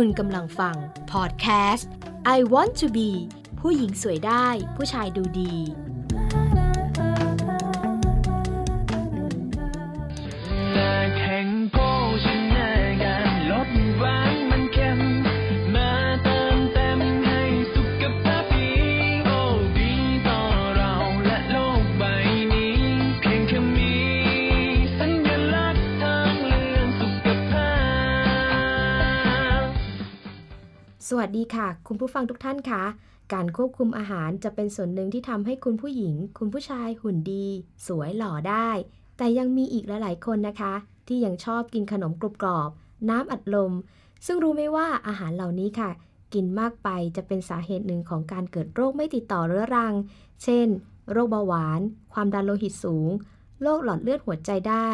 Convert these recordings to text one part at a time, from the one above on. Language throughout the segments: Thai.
คุณกำลังฟังพอดแคสต์ I Want to Be ผู้หญิงสวยได้ ผู้ชายดูดี สวัสดีค่ะ คุณผู้ฟังทุกท่านคะการควบคุมอาหารจะเป็นส่วนหนึ่งที่ทำให้คุณผู้หญิง คุณผู้ชายหุ่นดี สวยหล่อได้ แต่ยังมีอีกหลายๆคนนะคะ ที่ยังชอบกินขนมกรุบกรอบ น้ำอัดลม ซึ่งรู้ไหมว่าอาหารเหล่านี้ค่ะ กินมากไปจะเป็นสาเหตุหนึ่งของการเกิดโรคไม่ติดต่อเรื้อรัง เช่น โรคเบาหวาน ความดันโลหิตสูง โรคหลอดเลือดหัวใจได้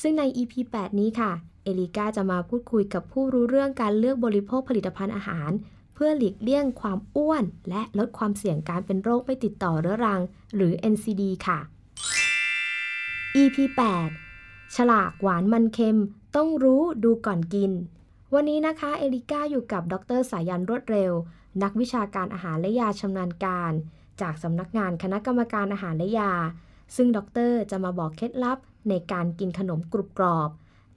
ซึ่งใน EP 8 นี้ค่ะ เอลิก้าจะมาพูดคุยกับผู้รู้เรื่องการเลือกบริโภคผลิตภัณฑ์อาหาร เพื่อหลีกเลี่ยงความอ้วน และลดความเสี่ยงการเป็นโรคไม่ติดต่อเรื้อรัง หรือ NCD ค่ะ EP 8 ฉลากหวานมันเค็ม ต้องรู้ดูก่อนกิน วันนี้นะคะ เอลิก้าอยู่กับดรสายันรวดเร็ว นักวิชาการอาหารและยาชำนาญการ จากสำนักงานคณะกรรมการอาหารและยา ซึ่งดรจะมาบอกเคล็ดลับในการกินขนมกรุบกรอบ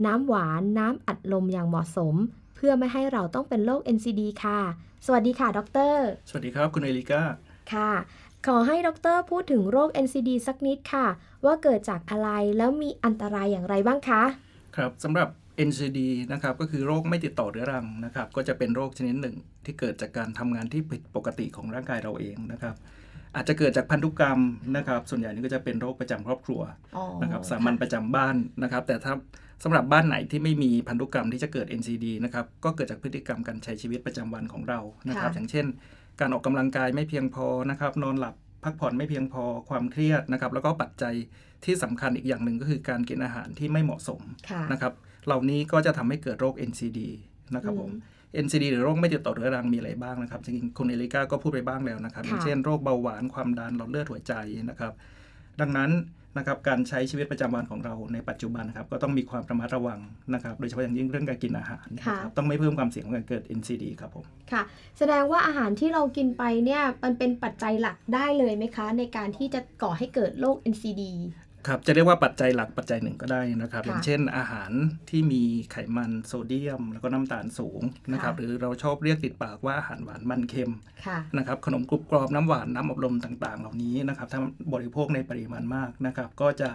น้ำหวาน น้ำอัดลมอย่างเหมาะสม เพื่อไม่ให้เราต้องเป็นโรค NCD ค่ะ สวัสดีค่ะดรสวัสดีครับคุณเอลิก้า ค่ะ ขอให้ดรพูดถึงโรค NCD สักนิดค่ะ ว่าเกิดจากอะไรแล้วมีอันตรายอย่างไรบ้างคะ ครับสำหรับ NCD นะครับก็คือโรคไม่ติดต่อเรื้อรังนะครับ ก็จะเป็นโรคชนิดหนึ่งที่เกิดจากการทำงานที่ผิดปกติของร่างกายเราเองนะครับ อาจจะเกิดจากพันธุกรรมนะครับ ส่วนใหญ่นี่ก็จะเป็นโรคประจำครอบครัวนะครับสามัญประจำบ้านนะครับ แต่ถ้าสำหรับบ้านไหนที่ไม่มีพันธุกรรมที่จะเกิด NCD นะครับก็เกิดจากพฤติกรรมการใช้ชีวิตประจำวันของเรานะครับค่ะอย่างเช่น การออกกำลังกายไม่เพียงพอนะครับ นอนหลับพักผ่อนไม่เพียงพอความเครียดนะครับ แล้วก็ปัจจัยที่สำคัญอีกอย่างหนึ่งก็คือการกินอาหารที่ไม่เหมาะสมค่ะนะครับ เหล่านี้ก็จะทำให้เกิดโรค NCD นะครับผม NCD หรือโรคไม่ติดต่อเรื้อรังมีอะไรบ้างนะครับจริงๆคุณเอลิก้าก็พูดไปบ้างแล้วนะครับค่ะอย่างเช่นโรคเบาหวานความดันหลอดเลือดหัวใจนะครับ ดังนั้นนะครับการใช้ชีวิตประจำวันของเราในปัจจุบันนะครับก็ต้องมีความระมัดระวังนะครับโดยเฉพาะอย่างยิ่งเรื่องการกินอาหารนะครับต้องไม่เพิ่มความเสี่ยงของการเกิด NCD ครับผมค่ะ แสดงว่าอาหารที่เรากินไปเนี่ยมันเป็นปัจจัยหลักได้เลยไหมคะ ในการที่จะก่อให้เกิดโรค NCD ครับจะเรียกว่าปัจจัยหลักปัจจัยหนึ่งก็ได้นะครับค่ะอย่างเช่นอาหารที่มีไขมันโซเดียม แล้วก็น้ำตาลสูงนะครับค่ะหรือเราชอบเรียกติดปากว่าอาหารหวานมันเค็มค่ะนะครับขนมกรุบกรอบน้ำหวานน้ำอบรมต่างๆ เหล่านี้นะครับถ้าบริโภคในปริมาณมากนะครับก็จะ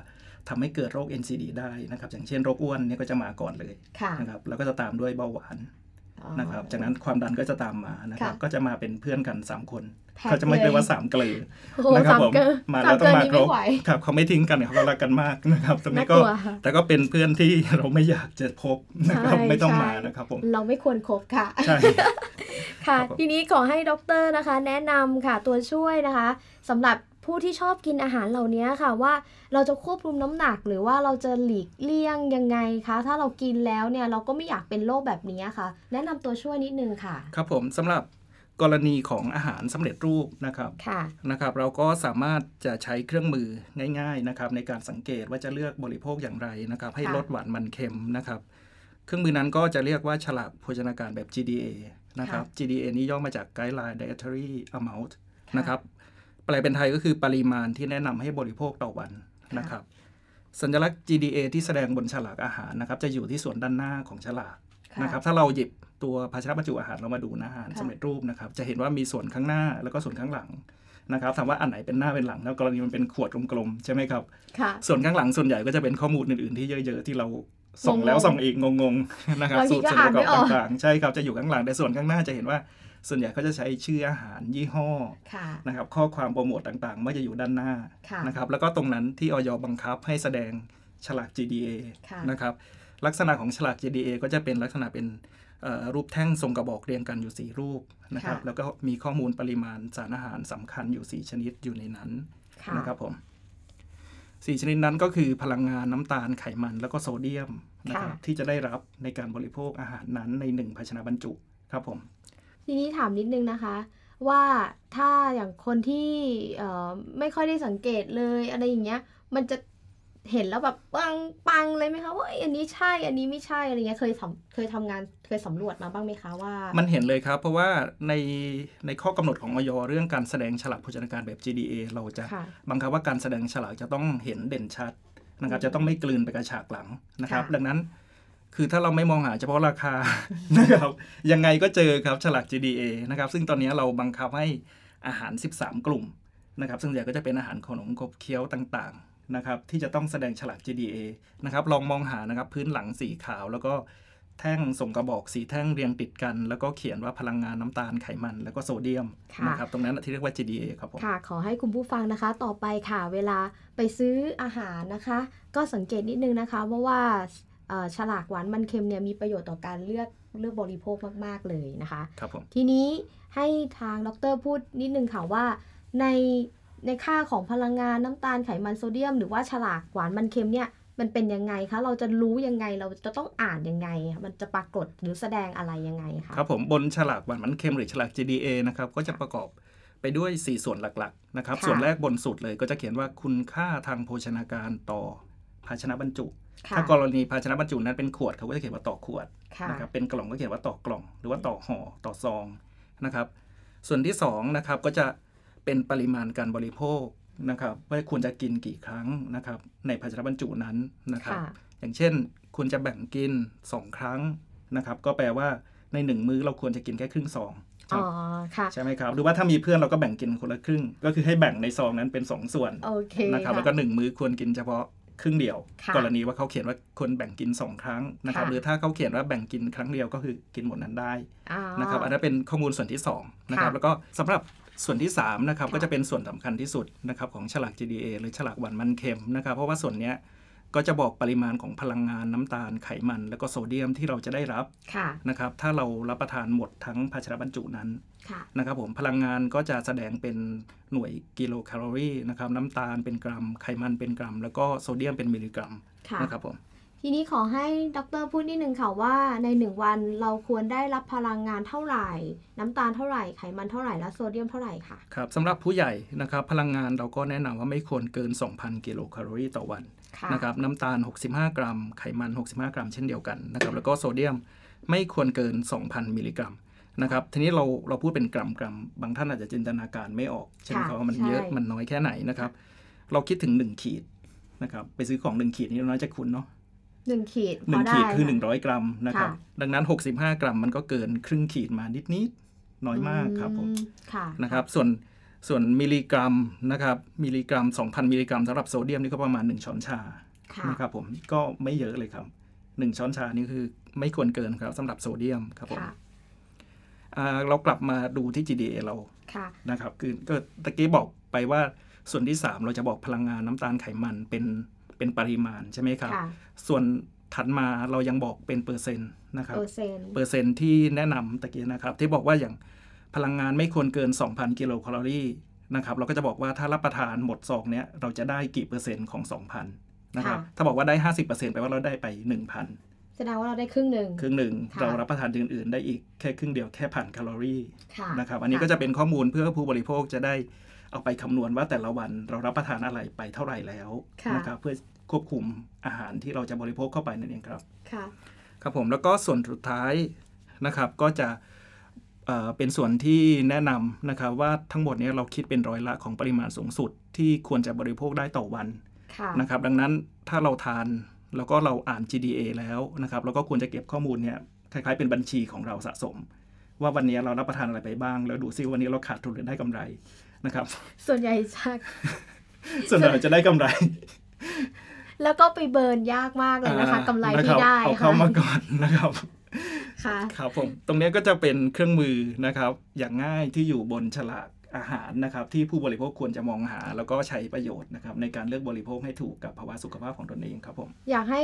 ทำให้เกิดโรค NCD ได้นะครับ อย่างเช่นโรคอ้วนเนี่ยก็จะมาก่อนเลยค่ะนะครับแล้วก็จะตามด้วยเบาหวานอ๋อ นะครับ จากนั้นความดันก็จะตามมานะครับค่ะก็จะมาเป็นเพื่อนกัน 3 คนแพ็คเขาจะไม่เรียกว่าเลย3เกลือโอ้โหนะครับสามผมเกลอมาสาแล้วมต้อเกิงนมานี้ครไม่บไหวครับเขาไม่ทิ้งกันเขารักกันมากนะครับตรงนี้ก็น่ากลัวค่ะแต่ก็เป็นเพื่อนที่เราไม่อยากจะพบนะครับใช่ไม่ต้องใช่มานะครับผมเราไม่ควรครบค่ะใช่ค่ะครับผมทีนี้ขอให้ดรนะคะ แนะนำค่ะตัวช่วยนะคะสำหรับ ผู้ที่ชอบกินอาหารเหล่านี้ค่ะว่าเราจะควบคุมน้ำหนักหรือว่าเราจะหลีกเลี่ยงยังไงคะ ถ้าเรากินแล้วเนี่ยเราก็ไม่อยากเป็นโรคแบบนี้ค่ะ แนะนำตัวช่วยนิดนึงค่ะ ครับผมสำหรับกรณีของอาหารสำเร็จรูปนะครับค่ะนะครับ เราก็สามารถจะใช้เครื่องมือง่าย ๆนะครับ ในการสังเกตว่าจะเลือกบริโภคอย่างไรนะครับ ให้ค่ะลดหวานมันเค็มนะครับ เครื่องมือนั้นก็จะเรียกว่าฉลากโภชนาการแบบ GDA นะครับ GDA นี้ย่อมาจาก Guideline Dietary Amount นะครับ แปลเป็นไทยก็คือปริมาณที่แนะนำให้บริโภคต่อวันนะครับ สัญลักษณ์ GDA ที่แสดงบนฉลากอาหารนะครับ จะอยู่ที่ส่วนด้านหน้าของฉลากค่ะนะครับ ถ้าเราหยิบตัวภาชนะบรรจุอาหารเรามาดูนะอาหารค่ะสำเร็จรูปนะครับ จะเห็นว่ามีส่วนข้างหน้าแล้วก็ส่วนข้างหลังนะครับถามว่าอันไหนเป็นหน้าเป็นหลังแล้วกรณีมันเป็นขวดกลมๆใช่ไหมครับค่ะส่วนข้างหลังส่วนใหญ่ก็จะเป็นข้อมูลอื่นๆที่เยอะๆที่เราส่งงงๆแล้วส่งอีกงงๆนะครับบางทีสูตรก็ส่วนอ่าปนระกไม่อบออกต่างๆใช่ครับจะอยู่ข้างหลังแต่ส่วนข้างหน้าจะเห็นว่า ส่วนใหญ่เขาจะใช้ชื่ออาหารยี่ห้อค่ะนะครับข้อความโปรโมทต่างๆว่าจะอยู่ด้านหน้าค่ะนะครับแล้วก็ตรงนั้นที่ออยบังคับให้แสดงฉลาก GDA ค่ะนะครับลักษณะของฉลาก GDA ก็จะเป็นลักษณะเป็นเอ่อรูปแท่งทรงกระบอกเรียงกันอยู่ 4 รูปนะครับค่ะแล้วก็มีข้อมูลปริมาณสารอาหารสำคัญอยู่ 4 ชนิดอยู่ในนั้นค่ะนะครับผมสี่ชนิดนั้นก็คือพลังงานน้ำตาลไขมันแล้วก็โซเดียมนะครับที่จะได้รับในการบริโภคอาหารนั้นในหนึ่งภาชนะบรรจุครับผม ทีนี้ถามนิดนึงนะคะ ว่าถ้าอย่างคนที่เอ่อไม่ค่อยได้สังเกตเลยอะไรอย่างเงี้ย มันจะเห็นแล้วแบบปังปังเลยไหมคะว่าเอ้ยอันนี้ใช่อันนี้ไม่ใช่อะไรเงี้ยเคยสำเคยทำงานเคยสำรวจมาบ้างไหมคะว่า มันเห็นเลยครับ เพราะว่าในในข้อกำหนดของออยเรื่องการแสดงฉลากโภชนาการแบบ GDA เราจะค่ะบังคับว่าการแสดงฉลากจะต้องเห็นเด่นชัดนะครับจะต้องไม่กลืนไปกับฉากหลังนะครับค่ะดังนั้น คือถ้าเราไม่มองหาเฉพาะราคานะครับยังไงก็เจอครับฉลาก GDA นะครับซึ่งตอนนี้เราบังคับให้อาหาร 13 กลุ่มนะครับซึ่งส่วนใหญ่ก็จะเป็นอาหารขนมขบเคี้ยวต่างๆนะครับที่จะต้องแสดงฉลาก GDA นะครับลองมองหานะครับพื้นหลังสีขาวแล้วก็แท่งส่งกระบอกสีแท่งเรียงติดกัน แล้วก็เขียนว่าพลังงานน้ำตาลไขมัน แล้วก็โซเดียมค่ะนะครับตรงนั้นที่เรียกว่า GDA ครับผมค่ะ ขอให้คุณผู้ฟังนะคะ ต่อไปค่ะเวลาไปซื้ออาหารนะคะ ก็สังเกตนิดนึงนะคะ เพราะว่าเอ่อ ฉลากหวานมันเค็มเนี่ยมีประโยชน์ต่อการเลือกเลือกบริโภคมาก ๆ เลยนะคะครับผมทีนี้ให้ทางดรพูดนิดนึงค่ะว่าในในค่าของพลังงานน้ำตาลไขมันโซเดียม หรือว่าฉลากหวานมันเค็มเนี่ยมันเป็นยังไงคะเราจะรู้ยังไงเราจะต้องอ่านยังไงคะมันจะปรากฏหรือแสดงอะไรยังไงคะครับผมบนฉลากหวานมันเค็มหรือฉลาก GDA นะครับก็จะประกอบไปด้วย 4 ส่วนหลักๆนะครับค่ะส่วนแรกบนสุดเลยก็จะเขียนว่าคุณค่าทางโภชนาการต่อ ภาชนะบรรจุค่ะถ้ากรณีภาชนะบรรจุนั้นเป็นขวดเขาก็จะเขียนว่าต่อขวดค่ะนะครับเป็นกล่องก็เขียนว่าต่อกล่อง หรือว่าต่อห่อต่อซองนะครับ ส่วนที่2นะครับก็จะเป็นปริมาณการบริโภคนะครับว่าควรจะกินกี่ครั้งนะครับในภาชนะบรรจุนั้นนะครับค่ะอย่างเช่นคุณจะแบ่งกิน 2 ครั้งนะครับ ก็แปลว่าใน 1 มื้อเราควรจะกินแค่ครึ่งซองอ๋อค่ะใช่ไหมครับหรือว่าถ้ามีเพื่อนเราก็แบ่งกินคนละครึ่ง ก็คือให้แบ่งในซองนั้นเป็น 2 ส่วนโอเคนะครับค่ะแล้วก็ 1 มื้อควรกินเฉพาะ ครึ่งเดียวค่ะกรณีว่าเขาเขียนว่าควรแบ่งกิน 2 ครั้งนะครับค่ะหรือถ้าเขาเขียนว่าแบ่งกินครั้งเดียวก็คือกินหมดนั้นได้อ่านะครับอันนั้นเป็นข้อมูลส่วนที่2นะครับค่ะแล้วก็สำหรับส่วนที่3นะครับค่ะก็จะเป็นส่วนสำคัญที่สุดนะครับของฉลาก GDA หรือฉลากหวานมันเค็มนะครับเพราะว่าส่วนเนี้ย ก็จะบอกปริมาณของพลังงานน้ำตาลไขมัน แล้วก็โซเดียมที่เราจะได้รับค่ะนะครับ ถ้าเรารับประทานหมดทั้งภาชนะบรรจุนั้นค่ะนะครับผมพลังงานก็จะแสดงเป็นหน่วยกิโลแคลอรี่นะครับน้ำตาลเป็นกรัม ไขมันเป็นกรัม แล้วก็โซเดียมเป็นมิลลิกรัมค่ะนะครับผม ทีนี้ขอให้ดรพูดนิดนึงค่ะว่าในหนึ่งวันเราควรได้รับพลังงานเท่าไหร่ น้ำตาลเท่าไหร่ไขมันเท่าไหร่และโซเดียมเท่าไหร่ค่ะครับสำหรับผู้ใหญ่นะครับพลังงานเราก็แนะนำว่าไม่ควรเกิน 2,000 กิโลแคลอรี่ต่อวันค่ะนะครับน้ำตาล 65 กรัม ไขมัน 65 กรัม เช่นเดียวกันนะครับแล้วก็โซเดียมไม่ควรเกิน 2,000 มิลลิกรัมนะครับทีนี้เราเราพูดเป็นกรัมกรัมบางท่านอาจจะจินตนาการไม่ออกใช่ไหมครับว่ามันเยอะมันน้อยแค่ไหนนะครับเราคิดถึง 1 ขีดนะครับไปซื้อของ 1 ขีดนี่น้อยจะคุณเนาะ หนึ่งขีดหนึ่งพได้ขีดคือะ100กรัมนะครับค่ะดังนั้น65กรัมมันก็เกินครึ่งขีดมานิดนิดๆน้อยมากครับผมอืค่ะนะครับ ส่วนส่วนมิลลิกรัมนะครับ มิลลิกรัม 2,000 มิลลิกรัมสำหรับโซเดียมนี่ก็ประมาณ 1 ช้อนชาค่ะนะครับผมก็ไม่เยอะเลยครับ 1 ช้อนชานี่คือไม่ควรเกินครับสำหรับโซเดียมครับผมค่ะอ่าเรากลับมาดูที่ GDA เราค่ะนะครับ คือก็ตะกี้บอกไปว่าส่วนที่ 3 เราจะบอกพลังงานน้ำตาลไขมันเป็น เป็นปริมาณใช่ไหมครับค่ะส่วนถัดมาเรายังบอกเป็นเปอร์เซ็นต์นะครับ เปอร์เซ็นต์เปอร์เซ็นต์ที่แนะนำตะกี้นะครับ ที่บอกว่าอย่างพลังงานไม่ควรเกิน 2,000 กิโลแคลอรี่นะครับ เราก็จะบอกว่าถ้ารับประทานหมดซองเนี้ยเราจะได้กี่เปอร์เซ็นต์ของ 2,000นะครับถ้าบอกว่าได้ 50%แปลว่าเราได้ไป 1,000แสดงว่าเราได้ครึ่งหนึ่งครึ่งหนึ่งค่ะเรารับประทานอย่างอื่นได้อีกแค่ครึ่งเดียวแค่พันแคลอรี่ค่ะนะครับอันนี้ก็จะเป็นข้อมูลเพื่อผู้บริโภคจะได้ เอาไปคำนวณว่าแต่ละวันเรารับประทานอะไรไปเท่าไหร่แล้วค่ะนะครับเพื่อควบคุมอาหารที่เราจะบริโภคเข้าไปนั่นเองครับค่ะครับผมแล้วก็ส่วนสุดท้ายนะครับก็จะเอ่อเป็นส่วนที่แนะนำนะครับว่าทั้งหมดเนี้เราคิดเป็นร้อยละของปริมาณสูงสุดที่ควรจะบริโภคได้ต่อวันค่ะนะครับดังนั้นถ้าเราทานแล้วก็เราอ่าน GDA แล้วนะครับเราก็ควรจะเก็บข้อมูลเนี่ยคล้ายๆเป็นบัญชีของเราสะสม ว่าวันนี้เรารับประทานอะไรไปบ้าง แล้วดูซิวันนี้เราขาดทุนหรือได้กำไรนะครับ ส่วนใหญ่จะส่วนใหญ่จะได้กำไร แล้วก็ไปเบิร์นยากมากเลยนะคะอ่ากำไรนะที่ครับได้เอาเข้ามาก่อนนะครับค่ะครับผมตรงเนี้ยก็จะเป็นเครื่องมือนะครับ อย่างง่ายที่อยู่บนฉลากอาหารนะครับ ที่ผู้บริโภคควรจะมองหา แล้วก็ใช้ประโยชน์นะครับ ในการเลือกบริโภคให้ถูกกับภาวะสุขภาพของตนเองครับผม อยากให้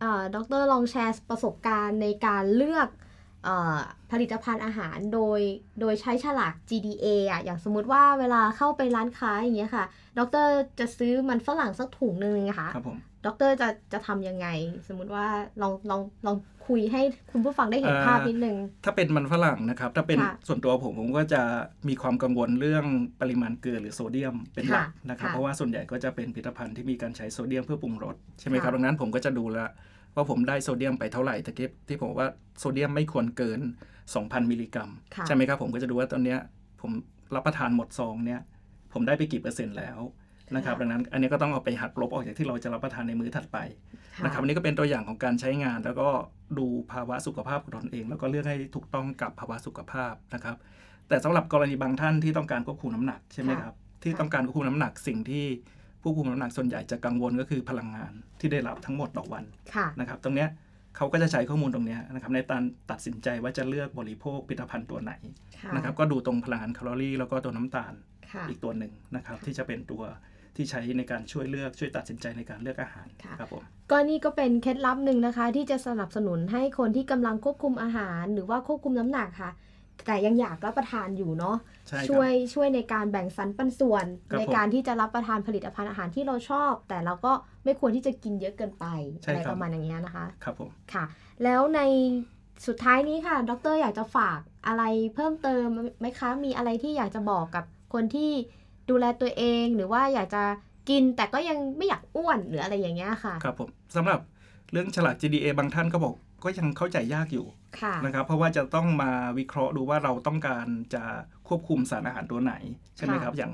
เอ่อดรลองแชร์ประสบการณ์ในการเลือกเออ ผลิตภัณฑ์อาหารโดยโดยใช้ฉลาก GDA อะอย่างสมมุติว่าเวลาเข้าไปร้านค้าอย่างเงี้ยค่ะ ดรจะซื้อมันฝรั่งสักถุงหนึ่งอะค่ะครับผมด็อกเตอร์จะจะทำยังไง สมมุติว่าลองลองลองคุยให้คุณผู้ฟังได้เห็นเอ่อภาพนิดนึง ถ้าเป็นมันฝรั่งนะครับ ถ้าเป็นค่ะส่วนตัวผมผมก็จะมีความกังวลเรื่องปริมาณเกลือหรือโซเดียมเป็นหลักค่ะนะครับค่ะเพราะว่าส่วนใหญ่ก็จะเป็นผลิตภัณฑ์ที่มีการใช้โซเดียมเพื่อปรุงรสใช่ไหมครับค่ะดังนั้นผมก็จะดูแลว ว่าผมได้โซเดียมไปเท่าไหร่ตะกี้ที่ผมบอกว่าโซเดียมไม่ควรเกิน 2,000 มิลลิกรัมค่ะใช่ไหมครับ ผมก็จะดูว่าตอนเนี้ยผมรับประทานหมดซองเนี้ยผมได้ไปกี่เปอร์เซ็นต์แล้วนะครับค่ะดังนั้นอันนี้ก็ต้องเอาไปหักลบออกจากที่เราจะรับประทานในมื้อถัดไปนะครับอันนี้ก็เป็นตัวอย่างของการใช้งาน แล้วก็ดูภาวะสุขภาพของตนเอง แล้วก็เลือกให้ถูกต้องกับภาวะสุขภาพนะครับ แต่สำหรับกรณีบางท่านที่ต้องการควบคุมน้ำหนักใช่ไหมครับที่ต้องการควบคุมน้ำหนักสิ่งที่ ผู้คุมน้ำหนักส่วนใหญ่จะกังวลก็คือพลังงานที่ได้รับทั้งหมดต่อวันค่ะนะครับ ตรงเนี้ยเขาก็จะใช้ข้อมูลตรงเนี้ยนะครับในการตัดสินใจว่าจะเลือกบริโภคผลิตภัณฑ์ตัวไหนค่ะนะครับก็ดูตรงพลังงานแคลอรี่แล้วก็ตัวน้ำตาลค่ะอีกตัวหนึ่งนะครับที่จะเป็นตัวที่ใช้ในการช่วยเลือกช่วยตัดสินใจในการเลือกอาหารค่ะครับผมก็นี่ก็เป็นเคล็ดลับหนึ่งนะคะ ที่จะสนับสนุนให้คนที่กำลังควบคุมอาหาร หรือว่าควบคุมน้ำหนักค่ะ แต่ยังอยากรับประทานอยู่เนาะใช่ครับช่วยช่วยในการแบ่งสรรปันส่วนครับในการที่จะรับประทานผลิตภัณฑ์อาหารที่เราชอบ แต่เราก็ไม่ควรที่จะกินเยอะเกินไปใช่อะไรครับประมาณอย่างเงี้ยนะคะครับผมค่ะ แล้วในสุดท้ายนี้ค่ะ ดรอยากจะฝากอะไรเพิ่มเติมไหมคะ มีอะไรที่อยากจะบอกกับคนที่ดูแลตัวเองหรือว่าอยากจะกินแต่ก็ยังไม่อยากอ้วนหรืออะไรอย่างเงี้ยค่ะ ครับผมสำหรับเรื่องฉลาก GDA บางท่านก็บอก ก็ยังเข้าใจยากอยู่ค่ะนะครับเพราะว่าจะต้องมาวิเคราะห์ดูว่าเราต้องการจะควบคุมสารอาหารตัวไหนใช่ไหมครับ อย่าง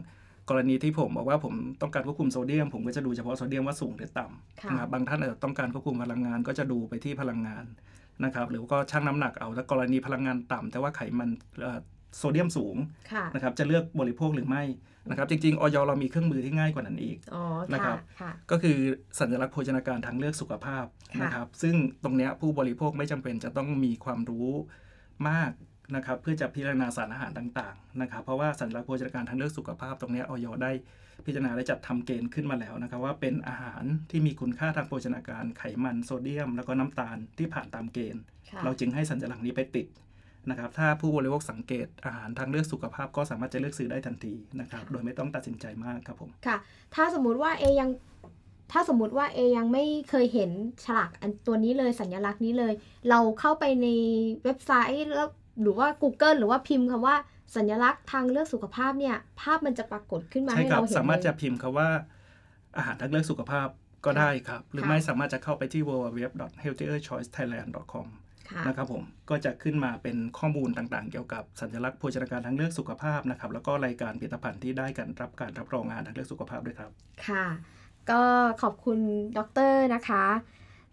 กรณีที่ผมบอกว่าผมต้องการควบคุมโซเดียม ผมก็จะดูเฉพาะโซเดียมว่าสูงหรือต่ค่ะำนะครับบางท่านอาจจะต้องการควบคุมพลังงานก็จะดูไปที่พลังงานนะครับหรือก็ชั่งน้ำหนักเอาถ้ากรณีพลังงานต่ำแต่ว่าไขมันเอ่อ โซเดียมสูงค่ะนะครับจะเลือกบริโภคหรือไม่นะครับจริงๆออยเรามีเครื่องมือที่ง่ายกว่านั้นอีกอ๋อนะครัค่ะบค่ะก็คือสัญลักษณ์โภชนาการทางเลือกสุขภาพค่ะนะครับซึ่งตรงเนี้ยผู้บริโภคไม่จำเป็นจะต้องมีความรู้มากนะครับเพื่อจะพิจารณาสารอาหารต่างๆนะครับเพราะว่าสัญลักษณ์โภชนาการทางเลือกสุขภาพ ตรงเนี้ยออยได้พิจารณาและจัดทำเกณฑ์ขึ้นมาแล้วนะครับว่าเป็นอาหารที่มีคุณค่าทางโภชนาการไขมันโซเดียม แล้วก็น้ำตาลที่ผ่านตามเกณฑ์ค่ะเราจึงให้สัญลักษณ์นี้ไปติด นะครับถ้าผู้บริโภคสังเกตอาหารทางเลือกสุขภาพก็สามารถจะเลือกซื้อได้ทันทีนะครับโดยไม่ต้องตัดสินใจมากครับผมค่ะ ถ้าสมมุติว่าเอยังถ้าสมมุติว่าเอยังไม่เคยเห็นฉลากอันตัวนี้เลยสัญลักษณ์นี้เลย เราเข้าไปในเว็บไซต์แล้วหรือว่า Google หรือว่าพิมพ์คำว่าสัญลักษณ์ทางเลือกสุขภาพเนี่ย ภาพมันจะปรากฏขึ้นมาใช่ให้ครับเราเห็นสามารถเลยจะพิมพ์คำว่าอาหารทางเลือกสุขภาพก็ได้ครับ หรือค่ะไม่สามารถจะเข้าไปที่ www.healthierchoicethailand.com ค่ะ นะครับผมก็จะขึ้นมาเป็นข้อมูลต่างๆ เกี่ยวกับสัญลักษณ์โภชนาการทางเลือกสุขภาพนะครับแล้วก็รายการผลิตภัณฑ์ที่ได้การรับการรับรองอาหารทางเลือกสุขภาพด้วยครับ ค่ะ ก็ขอบคุณดรนะคะ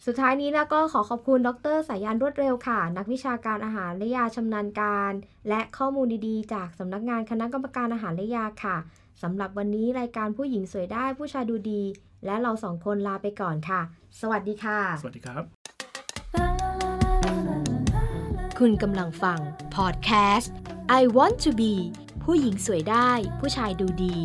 สุดท้ายนี้แล้วก็ขอขอบคุณดรสายยานรวดเร็วค่ะ นักวิชาการอาหารและยาชำนาญการ และข้อมูลดีๆ จากสำนักงานคณะกรรมการอาหารและยาค่ะสำหรับวันนี้รายการผู้หญิงสวยได้ผู้ชายดูดี และเราสองคนลาไปก่อนค่ะ สวัสดีค่ะ สวัสดีครับ คุณกำลังฟังพอดแคสต์ I want to be ผู้หญิงสวยได้ ผู้ชายดูดี